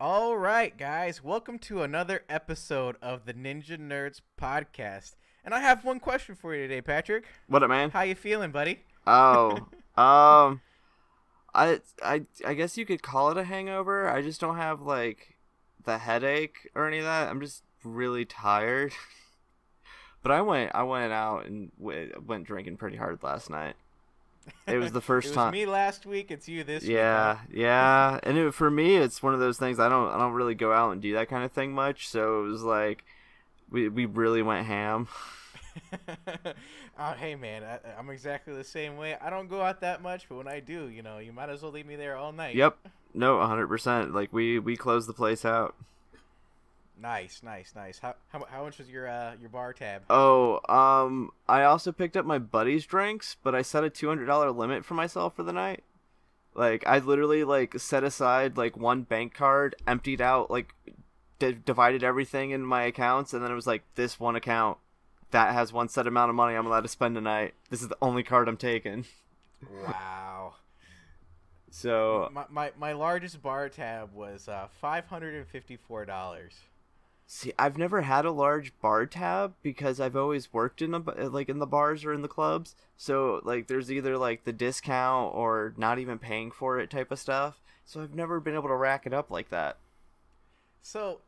All right, guys, welcome to another episode of the Ninja Nerds podcast. And I have one question for you today, Patrick. What up, man? How you feeling, buddy? Oh, um, I, I, I guess you could call it a hangover. I just don't have like the headache or any of that. I'm just really tired. but I went, I went out and w- went drinking pretty hard last night. It was the first it was time. me last week. It's you this yeah, week. yeah, and it, for me, it's one of those things. I don't, I don't really go out and do that kind of thing much. So it was like, we, we really went ham. oh, hey, man, I, I'm exactly the same way. I don't go out that much, but when I do, you know, you might as well leave me there all night. Yep. No, hundred percent. Like we we closed the place out. Nice, nice, nice. How how, how much was your uh, your bar tab? Oh, um, I also picked up my buddy's drinks, but I set a two hundred dollar limit for myself for the night. Like I literally like set aside like one bank card, emptied out like d- divided everything in my accounts, and then it was like this one account that has one set amount of money I'm allowed to spend tonight. This is the only card I'm taking. Wow. So my, my, my largest bar tab was uh, five hundred and fifty four dollars. See, I've never had a large bar tab because I've always worked in a, like in the bars or in the clubs. So like there's either like the discount or not even paying for it type of stuff. So I've never been able to rack it up like that. So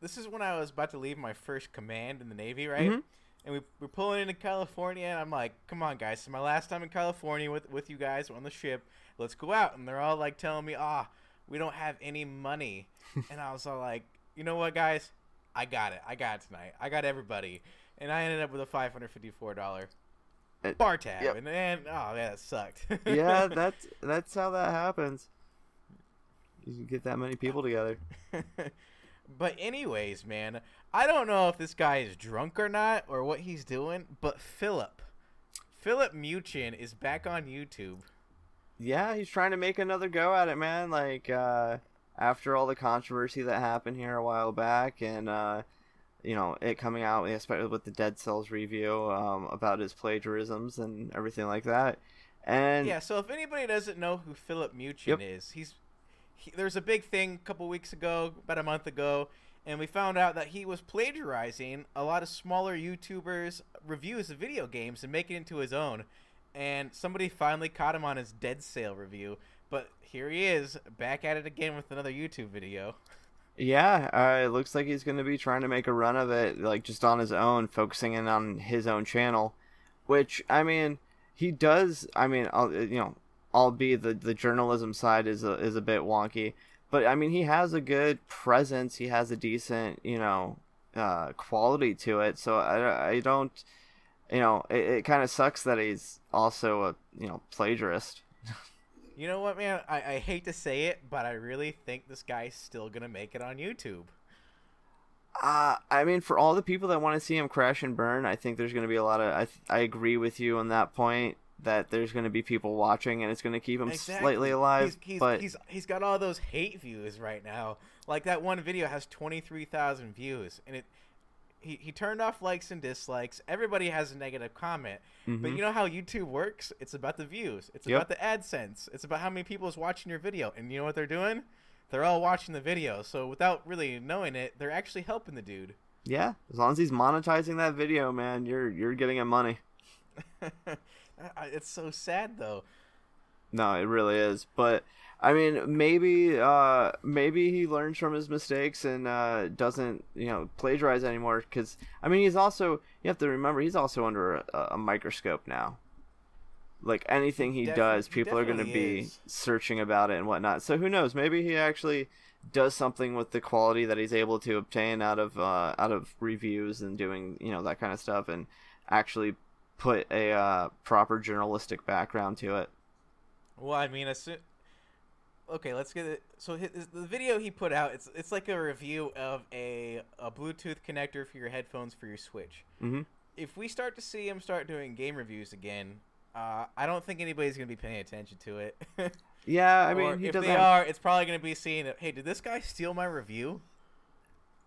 this is when I was about to leave my first command in the Navy, right? Mhm. And we we're pulling into California, and I'm like, "Come on, guys! It's my last time in California with with you guys on the ship. Let's go out." And they're all like telling me, "Ah, we don't have any money," and I was all like, "You know what, guys? I got it. I got it tonight. I got everybody." And I ended up with a five hundred fifty four dollar Uh, bar tab, yep. and and oh yeah, that sucked. yeah, that's that's how that happens. You can get that many people together. but anyways, man, I don't know if this guy is drunk or not or what he's doing, but Filip, Filip Miucin is back on YouTube. Yeah, he's trying to make another go at it, man. Like uh, after all the controversy that happened here a while back, and uh, you know it coming out, especially with the Dead Cells review um, about his plagiarisms and everything like that. And Yeah, so if anybody doesn't know who Filip Miucin Yep. is, he's he, there's a big thing a couple weeks ago, about a month ago, and we found out that he was plagiarizing a lot of smaller YouTubers' reviews of video games and making it into his own. And somebody finally caught him on his Dead Cells review, but here he is back at it again with another YouTube video. yeah, uh, it looks like he's going to be trying to make a run of it, like just on his own, focusing in on his own channel. Which I mean, he does. I mean, I'll, you know, albeit the the journalism side is a, is a bit wonky, but I mean, he has a good presence. He has a decent, you know, uh, quality to it. So I, I don't, you know, it, it kind of sucks that he's also a you know plagiarist. You know what, man? I, I hate to say it, but I really think this guy's still gonna make it on YouTube. Uh, I mean, for all the people that want to see him crash and burn, I think there's going to be a lot of. I th- I agree with you on that point that there's going to be people watching and it's going to keep him Exactly. slightly alive. He's, he's, but he's he's got all those hate views right now. Like that one video has twenty three thousand views, and it he, he turned off likes and dislikes. Everybody has a negative comment, but Mhm. you know how YouTube works? It's about the views. It's Yep. about the AdSense. It's about how many people is watching your video, and you know what they're doing? They're all watching the video. So without really knowing it, they're actually helping the dude. yeah, as long as he's monetizing that video, man, you're you're getting him money. It's so sad though. No, it really is. But I mean, maybe uh maybe he learns from his mistakes and uh doesn't, you know, plagiarize anymore cuz I mean, he's also you have to remember he's also under a, a microscope now. Like anything he Defi- does, people are going to be searching about it and whatnot. So who knows? Maybe he actually does something with the quality that he's able to obtain out of uh, out of reviews and doing you know that kind of stuff, and actually put a uh, proper journalistic background to it. Well, I mean, as soon... okay, let's get it. So the video he put out, it's it's like a review of a a Bluetooth connector for your headphones for your Switch. hmm If we start to see him start doing game reviews again, uh, I don't think anybody's gonna be paying attention to it. Yeah, I mean, he if they have- are, it's probably gonna be seeing, hey, did this guy steal my review?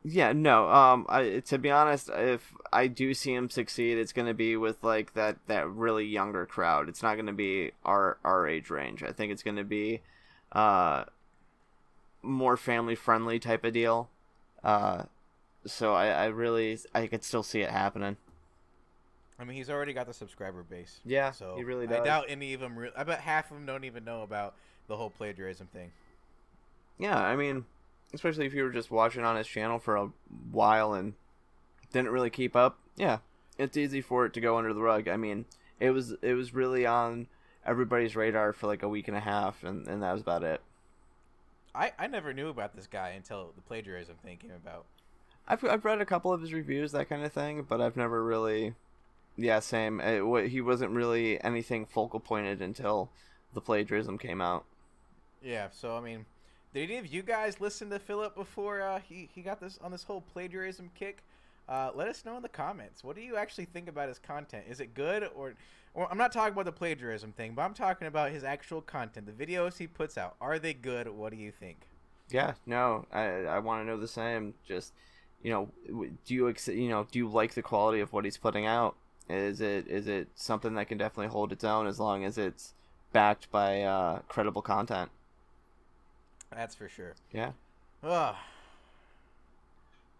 Yeah, no. Um, I, to be honest, if I do see him succeed, it's gonna be with like that that really younger crowd. It's not gonna be our our age range. I think it's gonna be, uh, more family friendly type of deal. Uh, so I, I really I could still see it happening. I mean, he's already got the subscriber base. Yeah, So he really I doubt any of them. Re- I bet half of them don't even know about the whole plagiarism thing. Yeah, I mean, especially if you were just watching on his channel for a while and didn't really keep up. Yeah, it's easy for it to go under the rug. I mean, it was it was really on everybody's radar for like a week and a half, and, and that was about it. I, I never knew about this guy until the plagiarism thing came about. I've I've read a couple of his reviews, that kind of thing, but I've never really, yeah, same. It, what he wasn't really anything focal pointed until the plagiarism came out. Yeah. So I mean, did any of you guys listen to Filip before uh, he he got this on this whole plagiarism kick? Uh, let us know in the comments. What do you actually think about his content? Is it good or, or I'm not talking about the plagiarism thing, but I'm talking about his actual content. The videos he puts out are they good? What do you think? Yeah, no, I I want to know the same. Just you know, do you ex- you know do you like the quality of what he's putting out? Is it is it something that can definitely hold its own as long as it's backed by uh, credible content? That's for sure. Yeah. Ugh.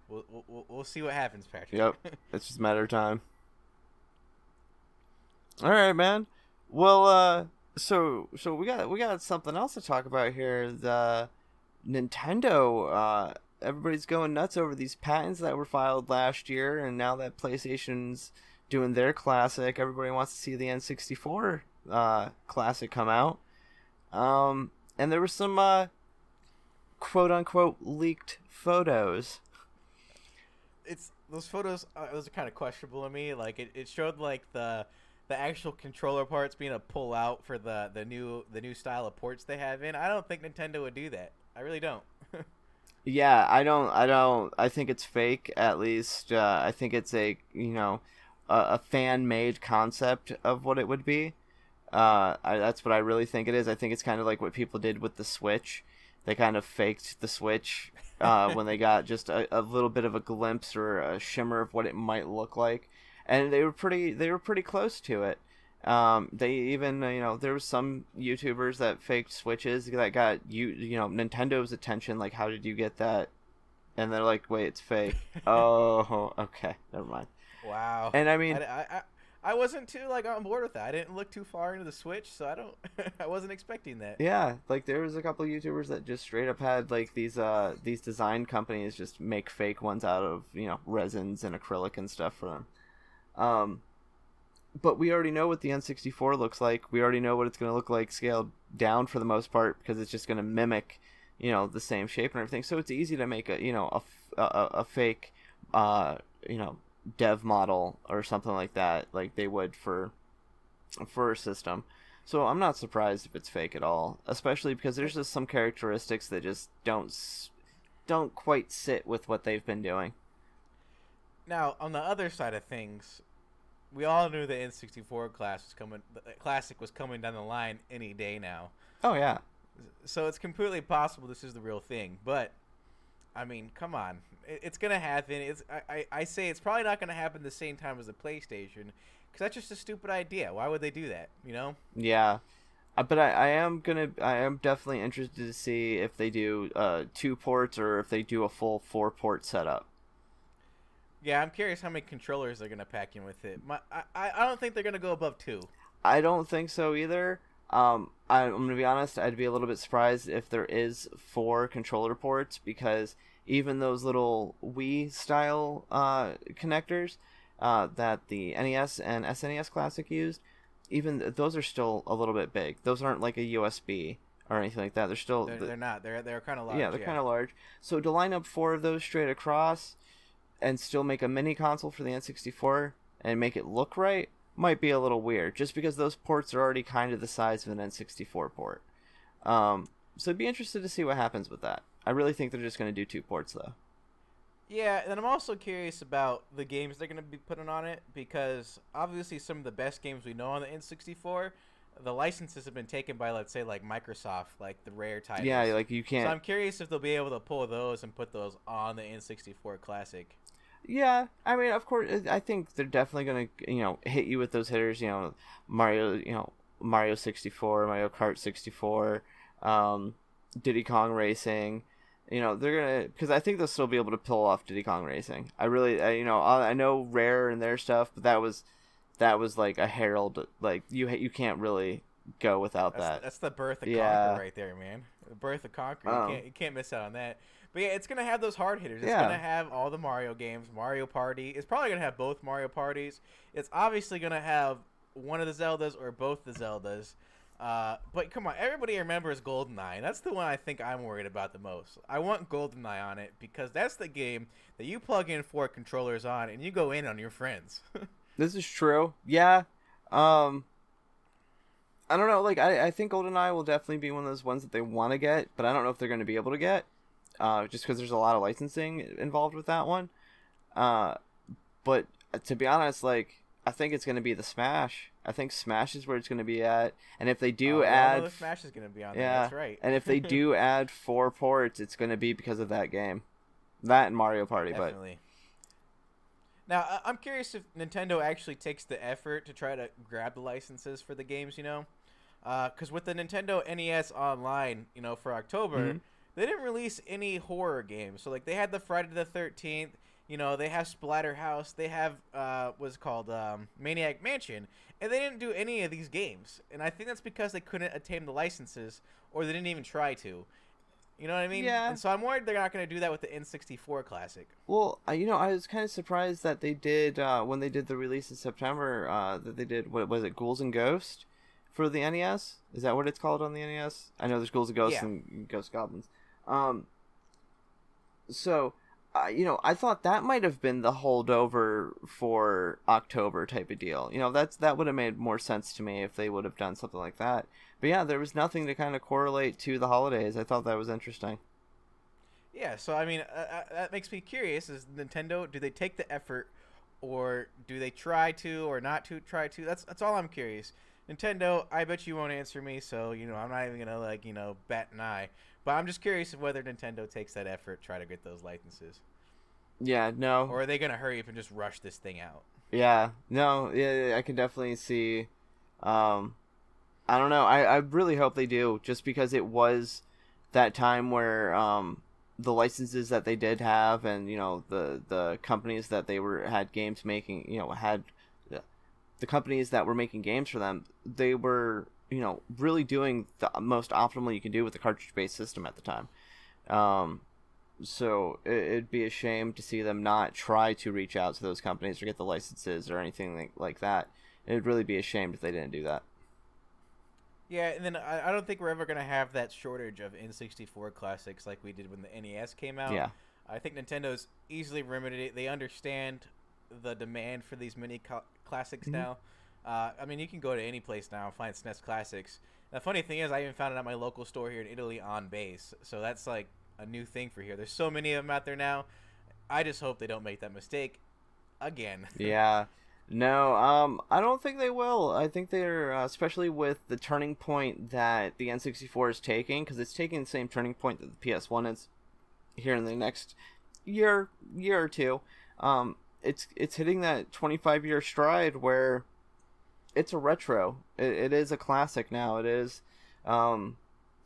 We'll, we'll, we'll see what happens, Patrick. Yep. It's just a matter of time. All right, man. Well, uh, so so we got we got something else to talk about here. The Nintendo. Uh, everybody's going nuts over these patents that were filed last year, and now that PlayStation's doing their classic, everybody wants to see the N64 uh, classic come out. Um, and there were some uh, quote unquote leaked photos. It's those photos. Uh, those are kind of questionable to me. Like it, it showed like the the actual controller parts being a pull out for the the new the new style of ports they have in. I don't think Nintendo would do that. I really don't. Yeah, I don't. I don't. I think it's fake. At least, uh, I think it's a you know, a, a fan made concept of what it would be. Uh, I, that's what I really think it is. I think it's kind of like what people did with the Switch. They kind of faked the Switch uh, when they got just a, a little bit of a glimpse or a shimmer of what it might look like, and they were pretty. They were pretty close to it. Um, they even you know there was some YouTubers that faked switches that got you you know Nintendo's attention. Like, how did you get that? And they're like, wait, it's fake. oh, okay, never mind. wow. And I mean, I, I, I, wasn't too like on board with that. I didn't look too far into the Switch, so I don't. I wasn't expecting that. yeah, like there was a couple YouTubers that just straight up had like these uh these design companies just make fake ones out of you know resins and acrylic and stuff for them. Um, but we already know what the N64 looks like. We already know what it's going to look like scaled down for the most part because it's just going to mimic, you know, the same shape and everything. So it's easy to make a, you know, a a fake, uh, you know, dev model or something like that, like they would for, for a system. So I'm not surprised if it's fake at all, especially because there's just some characteristics that just don't, don't quite sit with what they've been doing. Now, on the other side of things, we all knew the N64 class was coming. The classic was coming down the line any day now. Oh yeah, So it's completely possible this is the real thing. But I mean, come on, it, it's gonna happen. It's I, I, I say it's probably not gonna happen the same time as the PlayStation because that's just a stupid idea. Why would they do that? You know? Yeah, uh, but I, I am gonna I am definitely interested to see if they do uh, two ports or if they do a full four port setup. Yeah, I'm curious how many controllers they're gonna pack in with it. My, I I I don't think they're gonna go above two. I don't think so either. Um, I, I'm gonna be honest. I'd be a little bit surprised if there is four controller ports because even those little Wii style uh, connectors uh, that the NES and SNES Classic used, even th- those are still a little bit big. Those aren't like a USB or anything like that. They're still They're, the- they're not. They're they're kind of large. yeah, they're kind of large. So to line up four of those straight across and still make a mini console for the N64 and make it look right might be a little weird, just because those ports are already kind of the size of an N64 port. Um, so I'd be interested to see what happens with that. I really think they're just going to do two ports though. Yeah, and I'm also curious about the games they're going to be putting on it because obviously some of the best games we know on the N64, the licenses have been taken by let's say like Microsoft, like the rare titles. Yeah, like you can't. So I'm curious if they'll be able to pull those and put those on the N64 Classic. Yeah, I mean, of course, I think they're definitely gonna, you know, hit you with those hitters. You know, Mario, you know, Mario sixty four, Mario Kart sixty four, um, Diddy Kong Racing. you know they're gonna because I think they'll still be able to pull off Diddy Kong Racing. I really, I, you know, I, I know Rare and their stuff, but that was that was like a herald. Like you you can't really go without That's, that. that's the birth of Yeah. Conker right there, man. The birth of Conker. Oh. You, can't, you can't miss out on that. But yeah, it's gonna have those hard hitters. It's Yeah. gonna have all the Mario games, Mario Party. It's probably gonna have both Mario parties. It's obviously gonna have one of the Zeldas or both the Zeldas. Uh, but come on, everybody remembers GoldenEye. and That's the one I think I'm worried about the most. I want GoldenEye on it because that's the game that you plug in four controllers on and you go in on your friends. This is true. Yeah. Um I don't know, like I, I think GoldenEye will definitely be one of those ones that they want to get, but I don't know if they're going to be able to get. Uh just cuz there's a lot of licensing involved with that one. Uh but to be honest, like I think it's going to be the Smash. I think Smash is where it's going to be at. And if they do Uh, know add the Smash is gonna be on there. Yeah. That's right. and if they do add four ports, it's going to be because of that game. That and Mario Party, but Definitely. Now, I- I'm curious if Nintendo actually takes the effort to try to grab the licenses for the games, you know? Because with the Nintendo NES Online, you know, for October, Mhm. They didn't release any horror games. So, like, they had the Friday the 13th, you know, they have Splatterhouse, they have, uh, what's called, um, Maniac Mansion, and they didn't do any of these games. And I think that's because they couldn't attain the licenses, or they didn't even try to. You know what I mean? Yeah. And so I'm worried they're not going to do that with the N64 Classic. Well, you know, I was kind of surprised that they did uh, when they did the release in September. Uh, that they did what was it, Ghouls and Ghosts, for the NES? Is that what it's called on the NES? I know there's Ghouls and Ghosts Yeah. and Ghost Goblins. Um. So, uh, you know, I thought that might have been the holdover for October type of deal. You know, that's that would have made more sense to me if they would have done something like that. But yeah, there was nothing to kind of correlate to the holidays. I thought that was interesting. Yeah, so I mean, uh, uh, that makes me curious: is Nintendo do they take the effort, or do they try to, or not to try to? That's that's all I'm curious. Nintendo, I bet you won't answer me, so you know I'm not even gonna like you know bat an eye. But I'm just curious of whether Nintendo takes that effort, try to get those licenses, Yeah, no. or are they gonna hurry up and just rush this thing out? Yeah, no, yeah, I can definitely see. Um, I don't know. I, I really hope they do, just because it was that time where um, the licenses that they did have, and you know the the companies that they were had games making, you know, had the companies that were making games for them, they were you know really doing the most optimal you can do with the cartridge based system at the time. Um, so it, it'd be a shame to see them not try to reach out to those companies or get the licenses or anything like, like that. It'd really be a shame if they didn't do that. Yeah, and then I, I don't think we're ever gonna have that shortage of N64 classics like we did when the NES came out. Yeah. I think Nintendo's easily remedied it. They understand the demand for these mini cl- classics Mhm. now. Uh, I mean, you can go to any place now and find SNES classics. The funny thing is, I even found it at my local store here in Italy on base. So that's like a new thing for here. There's so many of them out there now. I just hope they don't make that mistake again. Yeah. No, um, I don't think they will. I think they're, uh, especially with the turning point that the N64 is taking, because it's taking the same turning point that the PS1 is here in the next year, year or two. Um, it's it's hitting that 25 year stride where it's a retro. It, it is a classic now. It is um,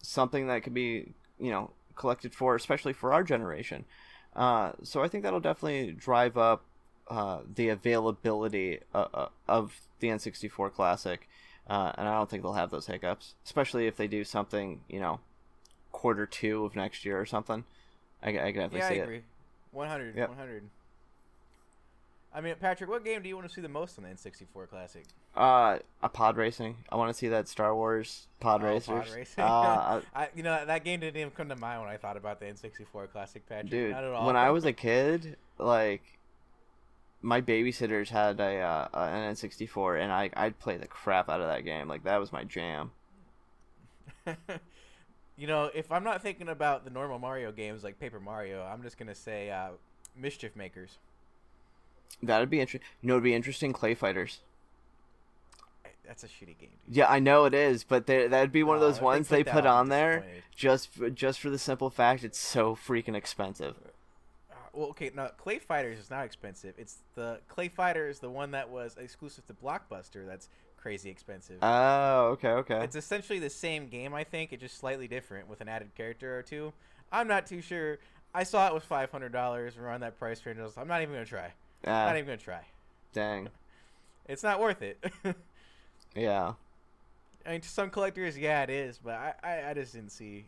something that could be, you know, collected for, especially for our generation. Uh, so I think that'll definitely drive up uh, the availability uh, uh, of the N64 Classic, uh, and I don't think they'll have those hiccups, especially if they do something, you know, quarter two of next year or something. I, I can definitely yeah, I see it. agree. 100. Yep. 100. I mean, Patrick, what game do you want to see the most on the N64 Classic? Uh, a pod racing. I want to see that Star Wars pod Oh, racers. Pod racing. Uh, I, you know, that game didn't even come to mind when I thought about the N64 Classic, Patrick. dude, Not at all. when I was a kid, like my babysitters had a uh, an N64, and I I'd play the crap out of that game. Like that was my jam. you know, if I'm not thinking about the normal Mario games like Paper Mario, I'm just gonna say uh, Mischief Makers. That'd be interesting. You know, it'd be interesting. Clay fighters. That's a shitty game. Dude. Yeah, I know it is, but that'd be one of those if ones they put out, I'm on there just for, just for the simple fact it's so freaking expensive. Uh, well, okay, no, Clay Fighters is not expensive. It's the Clay Fighter is the one that was exclusive to Blockbuster. That's crazy expensive. Oh, okay, okay. It's essentially the same game, I think. It's just slightly different with an added character or two. I'm not too sure. I saw it was five hundred dollars around that price range. I'm not even gonna try. Ah, not even gonna try. dang. It's not worth it. Yeah. I mean, to some collectors, yeah, it is, but I, I, I just didn't see.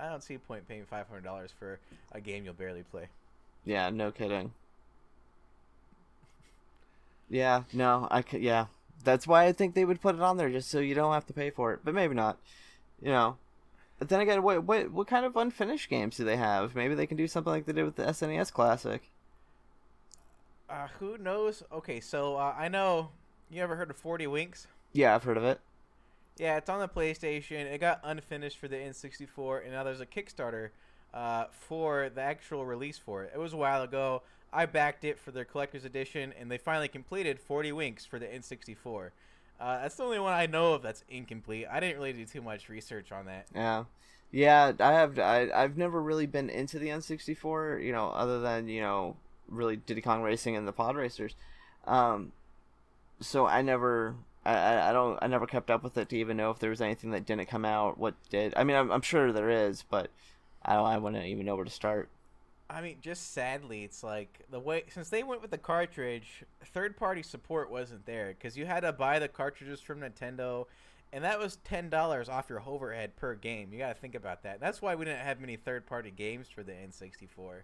I don't see a point paying five hundred dollars for a game you'll barely play. Yeah, no kidding. Yeah, no, I could. Yeah, that's why I think they would put it on there just so you don't have to pay for it. But maybe not. You know. But then again, what what what kind of unfinished games do they have? Maybe they can do something like they did with the SNES Classic. Uh, who knows? Okay, so uh, I know you ever heard of Forty Winks? Yeah, I've heard of it. Yeah, it's on the PlayStation. It got unfinished for the N64, and now there's a Kickstarter uh, for the actual release for it. It was a while ago. I backed it for their collector's edition, and they finally completed 40 Winks for the N64. Uh, that's the only one I know of that's incomplete. I didn't really do too much research on that. Yeah, yeah. I have. I I've never really been into the N64. You know, other than you know, really Diddy Kong Racing and the Pod Racers. Um, so I never. I, I don't. I never kept up with it to even know if there was anything that didn't come out. What did? I mean, I'm, I'm sure there is, but I don't. I wouldn't even know where to start. I mean, just sadly, it's like the way since they went with the cartridge, third party support wasn't there because you had to buy the cartridges from Nintendo, and that was ten dollars off your overhead per game. You got to think about that. That's why we didn't have many third party games for the N64.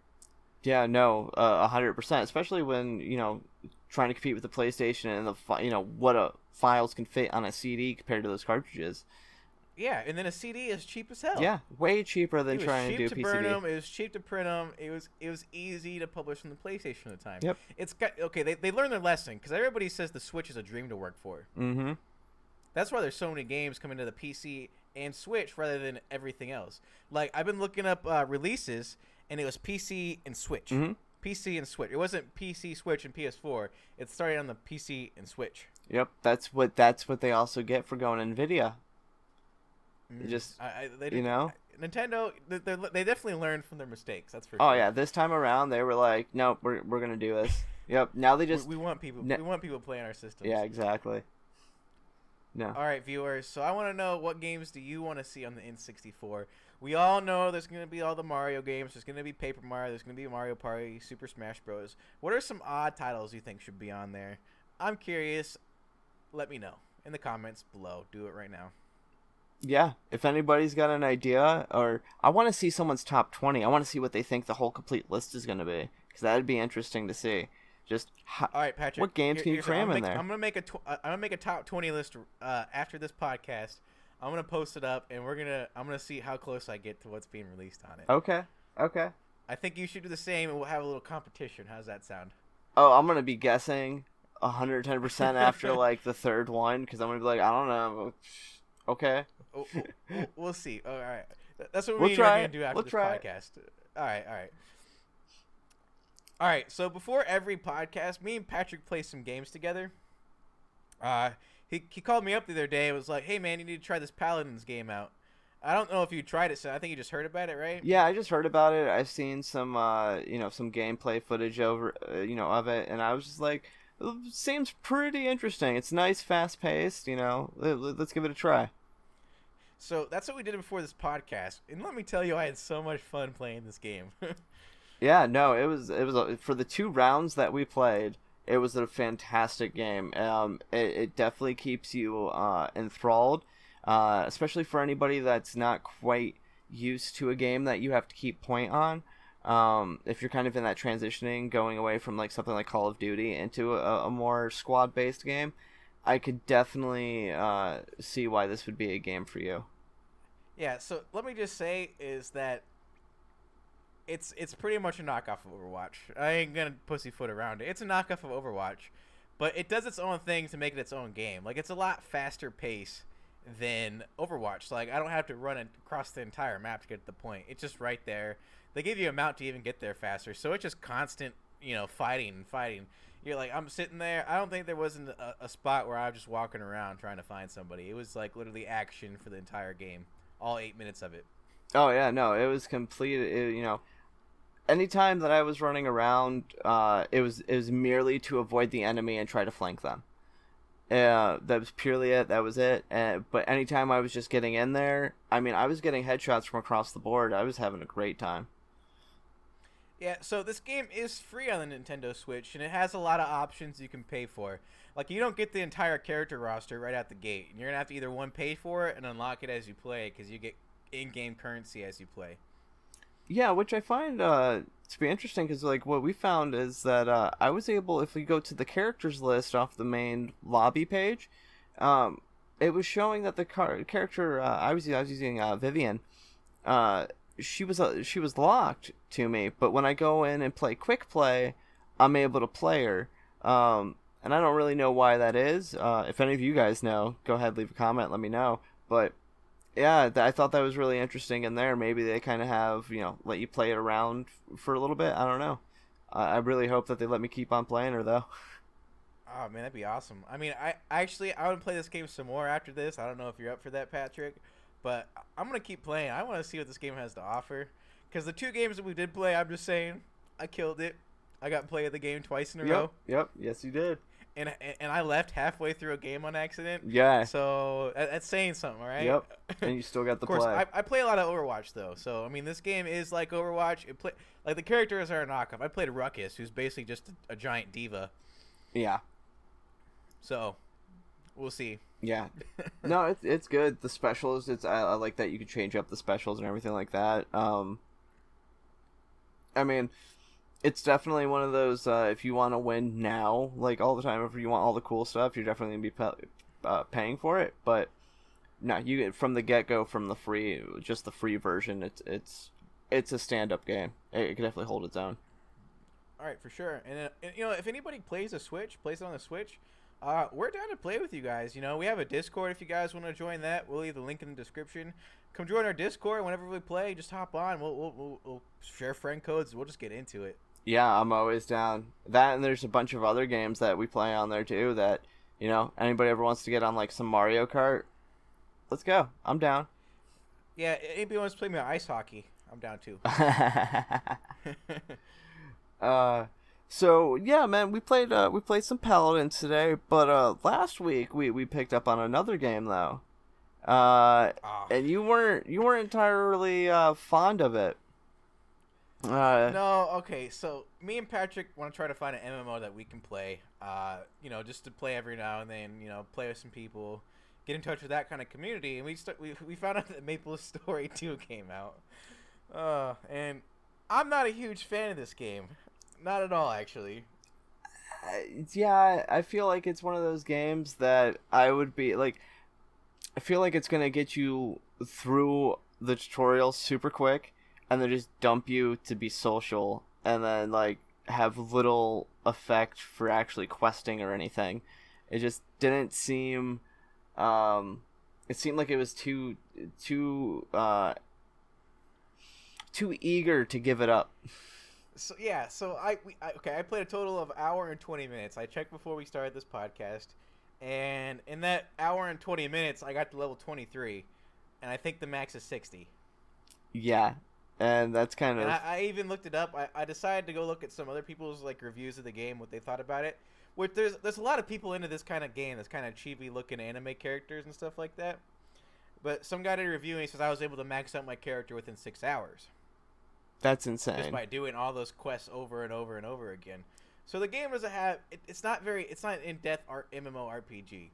Yeah, no, uh, a hundred percent. Especially when you know trying to compete with the PlayStation and the fi- you know what a files can fit on a CD compared to those cartridges. Yeah, and then a CD is cheap as hell. Yeah, way cheaper than it was trying cheap to to do a burn them. It was cheap to print them. It was it was easy to publish on the PlayStation at the time. Yep. It's got okay. They they learned their lesson because everybody says the Switch is a dream to work for. Mm-hmm. That's why there's so many games coming to the PC and Switch rather than everything else. Like I've been looking up uh, releases, and it was PC and Switch. Mhm. PC and Switch. It wasn't PC, Switch, and PS4. It started on the PC and Switch. Yep, that's what that's what they also get for going Nvidia. They Mm. just I, I, they you know. Nintendo, they, they definitely learned from their mistakes. That's for Oh sure. Oh yeah, this time around they were like, nope, we're we're gonna do this. Yep. Now they just we, we want people. Ne- we want people playing our systems. yeah, exactly. No. All right, viewers. So I want to know what games do you want to see on the N64? We all know there's going to be all the Mario games. There's going to be Paper Mario. There's going to be Mario Party, Super Smash Bros. What are some odd titles you think should be on there? I'm curious. Let me know in the comments below. Do it right now. Yeah, if anybody's got an idea, or I want to see someone's top twenty. I want to see what they think the whole complete list is gonna be, because that'd be interesting to see. Just how, All right, Patrick. What games here- can you cram in make- there? I'm gonna make a. Tw- uh, I'm gonna make a top 20 list uh, after this podcast. I'm gonna post it up, and we're gonna. I'm gonna see how close I get to what's being released on it. okay, okay. I think you should do the same, and we'll have a little competition. How's that sound? Oh, I'm gonna be guessing 110 percent after like the third one, because I'm gonna be like, I don't know. Okay. Oh, oh, we'll, we'll see. All right, that's what We'll we are gonna do after We'll this try podcast. All right, all right, all right. So before every podcast, me and Patrick play some games together. Uh, he he called me up the other day. and was like, "Hey man, you need to try this Paladins game out." I don't know if you tried it, so I think you just heard about it, right? Yeah, I just heard about it. I've seen some, uh, you know, some gameplay footage over, uh, you know, of it, and I was just like, it seems pretty interesting. It's nice, fast paced. You know, Let- let- let's give it a try. So that's what we did before this podcast, and let me tell you, I had so much fun playing this game. Yeah, no, it was it was a, for the two rounds that we played. It was a fantastic game. Um, it, it definitely keeps you uh, enthralled, uh, especially for anybody that's not quite used to a game that you have to keep point on. Um, if you're kind of in that transitioning, going away from like something like Call of Duty into a, a more squad based game, I could definitely uh, see why this would be a game for you. Yeah, so let me just say is that it's it's pretty much a knockoff of Overwatch. I ain't gonna pussyfoot around it. It's a knockoff of Overwatch, but it does its own thing to make it its own game. Like it's a lot faster pace than Overwatch. Like I don't have to run across the entire map to get to the point. It's just right there. They give you a mount to even get there faster, so it's just constant, you know, fighting and fighting. You're like, I'm sitting there. I don't think there wasn't a, a spot where I was just walking around trying to find somebody. It was like literally action for the entire game, all eight minutes of it. Oh yeah, no, it was complete. It, you know, anytime that I was running around, uh, it was it was merely to avoid the enemy and try to flank them. Uh, that was purely it. That was it. Uh, but anytime I was just getting in there, I mean, I was getting headshots from across the board. I was having a great time. Yeah, so this game is free on the Nintendo Switch, and it has a lot of options you can pay for. Like, you don't get the entire character roster right out the gate. You're going to have to either, one, pay for it and unlock it as you play, because you get in game currency as you play. Yeah, which I find uh, to be interesting because, like, what we found is that uh, I was able, if we go to the characters list off the main lobby page, um, it was showing that the car- character uh, I was I was using uh, Vivian. Uh, she was uh, she was locked to me, but when I go in and play quick play, I'm able to play her. Um, and I don't really know why that is. If any of you guys know, go ahead leave a comment, let me know. But yeah, I thought that was really interesting in there. Maybe they kind of have you know let you play it around f- for a little bit. I don't know. I I really hope that they let me keep on playing her though. Oh man, that'd be awesome. I mean, I actually I would play this game some more after this. I don't know if you're up for that, Patrick, but I'm gonna keep playing. I want to see what this game has to offer. Because the two games that we did play, I'm just saying, I killed it. I got play of the game twice in a row, Yep. Yep. Yes, you did. And and I left halfway through a game on accident. Yeah. So that's saying something, right? Yep. and you still got the of course, play. I, I play a lot of Overwatch though, so I mean, this game is like Overwatch. It play like the characters are a knockoff. I played Ruckus, who's basically just a, a giant diva. Yeah. So we'll see. Yeah. no, it's it's good. The specials, it's I, I like that you can change up the specials and everything like that. Um, I mean, it's definitely one of those. Uh, if you want to win now, like all the time, if you want all the cool stuff, you're definitely gonna be pa- uh, paying for it. But no, you get from the get go, from the free, just the free version. It's it's it's a stand up game. It, it can definitely hold its own. All right, for sure. And, uh, and you know, if anybody plays a Switch, plays it on the Switch, uh, we're down to play with you guys. You know, we have a Discord if you guys want to join that. We'll leave the link in the description. Come join our Discord whenever we play. Just hop on. We'll we'll, we'll, we'll share friend codes. We'll just get into it. Yeah, I'm always down. That and there's a bunch of other games that we play on there too. That you know, anybody ever wants to get on like some Mario Kart, let's go. I'm down. Yeah, anybody wants to play me ice hockey? I'm down too. uh, so yeah, man, we played uh, we played some Paladins today, but uh, last week we we picked up on another game though. Uh, Ah. and you weren't you weren't entirely uh fond of it. Uh, No, okay. So me and Patrick want to try to find an MMO that we can play. Uh, you know, just to play every now and then. You know, play with some people, get in touch with that kind of community. And we st- we we found out that Maple Story Two came out. Uh, and I'm not a huge fan of this game. Not at all, actually. I- yeah, I feel like it's one of those games that I would be like. I feel like it's gonna get you through the tutorial super quick, and then just dump you to be social, and then like have little effect for actually questing or anything. It just didn't seem. Um, it seemed like it was too too uh too eager to give it up. So yeah, so I, we, I okay, I played a total of hour and twenty minutes. I checked before we started this podcast, and in that hour and twenty minutes, I got to level twenty three, and I think the max is sixty. Yeah, and that's kind of I, I even looked it up. I, I decided to go look at some other people's like reviews of the game, what they thought about it. Which there's there's a lot of people into this kind of game, this kind of chibi looking anime characters and stuff like that. But some guy did a review and he says I was able to max out my character within six hours. that's insane. just by doing all those quests over and over and over again. So the game doesn't have it, it's not very it's not an in-depth art MMO RPG.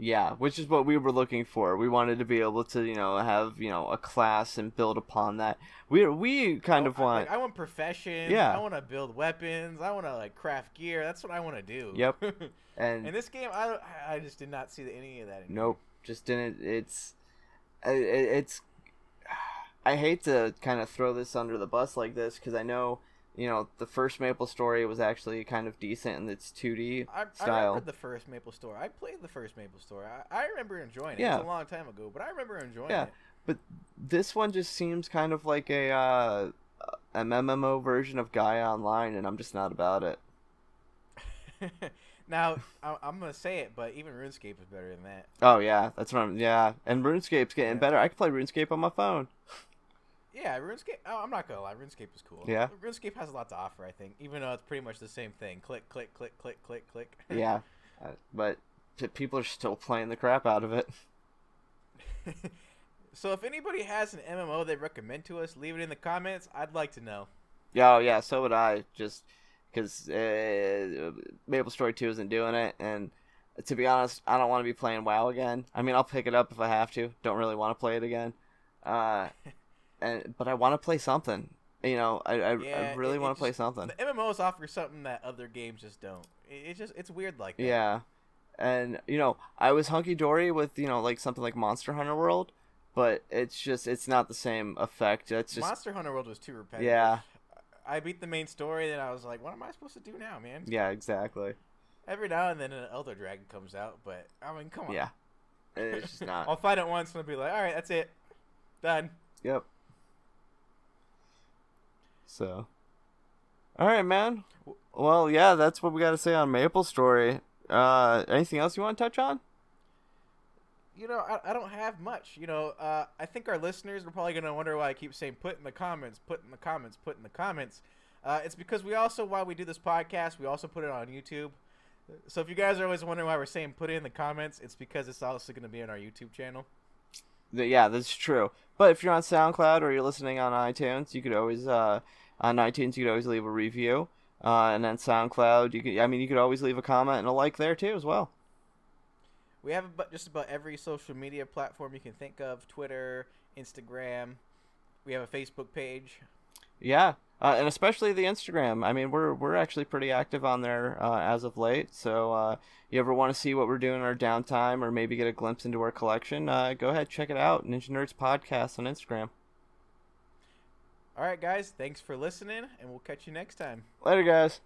Yeah, which is what we were looking for. We wanted to be able to, you know, have you know a class and build upon that. We we kind oh, of I, want. like, I want profession. Yeah. I want to build weapons. I want to like craft gear. That's what I want to do. Yep. And in this game, I I just did not see any of that. In nope, just didn't. It's it, it's. I hate to kind of throw this under the bus like this because I know you know the first Maple Story was actually kind of decent in its 2D I, I style. remember the first Maple Story. I played the first Maple Story. I, I remember enjoying it. Yeah. It's a long time ago, but I remember enjoying Yeah. But this one just seems kind of like a uh, a MMO version of Gaia Online, and I'm just not about it. it. now I, I'm gonna say it, but even RuneScape is better than that. Oh yeah, that's what I'm. Yeah, and RuneScape's getting Yeah. better. I can play RuneScape on my phone. Yeah, RuneScape. Oh, I'm not gonna lie, RuneScape is cool. Yeah? RuneScape has a lot to offer. I think, even though it's pretty much the same thing. Click, click, click, click, click, click. Yeah, uh, but people are still playing the crap out of it. so if anybody has an MMO they recommend to us, leave it in the comments. I'd like to know. Yeah, oh, yeah, so would I. Just because uh, Maple Story Two isn't doing it, and to be honest, I don't want to be playing WoW again. I mean, I'll pick it up if I have to. Don't really want to play it again. Uh, and but I want to play something. You know, I I, Yeah, I really want to play something. The MMOs offer something that other games just don't. It- It's just it's weird like that. Yeah, and you know, I was hunky dory with you know like something like Monster Hunter World, but it's just it's not the same effect. It's just Monster Hunter World was too repetitive. yeah, I beat the main story, and I was like, what am I supposed to do now, man? yeah, exactly. Every now and then an Elder Dragon comes out, but I mean, come on. Yeah, it's just not. I'll fight it once and I'll be like, all right, that's it, done. Yep. So, all right, man. Well, yeah, that's what we got to say on Maple Story. Uh, anything else you want to touch on? You know, I, I don't have much. You know, uh, I think our listeners are probably gonna wonder why I keep saying put in the comments, put in the comments, put in the comments. Uh, it's because we also, while we do this podcast, we also put it on YouTube. So if you guys are always wondering why we're saying put it in the comments, it's because it's also going to be on our YouTube channel. Yeah, that's true. But if you're on SoundCloud or you're listening on iTunes, you could always uh, on iTunes you could always leave a review, uh, and then SoundCloud you could I mean you could always leave a comment and a like there too as well. We have about, just about every social media platform you can think of: Twitter, Instagram. We have a Facebook page. Yeah, uh, and especially the Instagram. I mean, we're we're actually pretty active on there uh, as of late. So, uh, you ever want to see what we're doing in our downtime, or maybe get a glimpse into our collection? Uh, go ahead, check it out. Ninja Nerds Podcast on Instagram. All right, guys. Thanks for listening, and we'll catch you next time. Later, guys.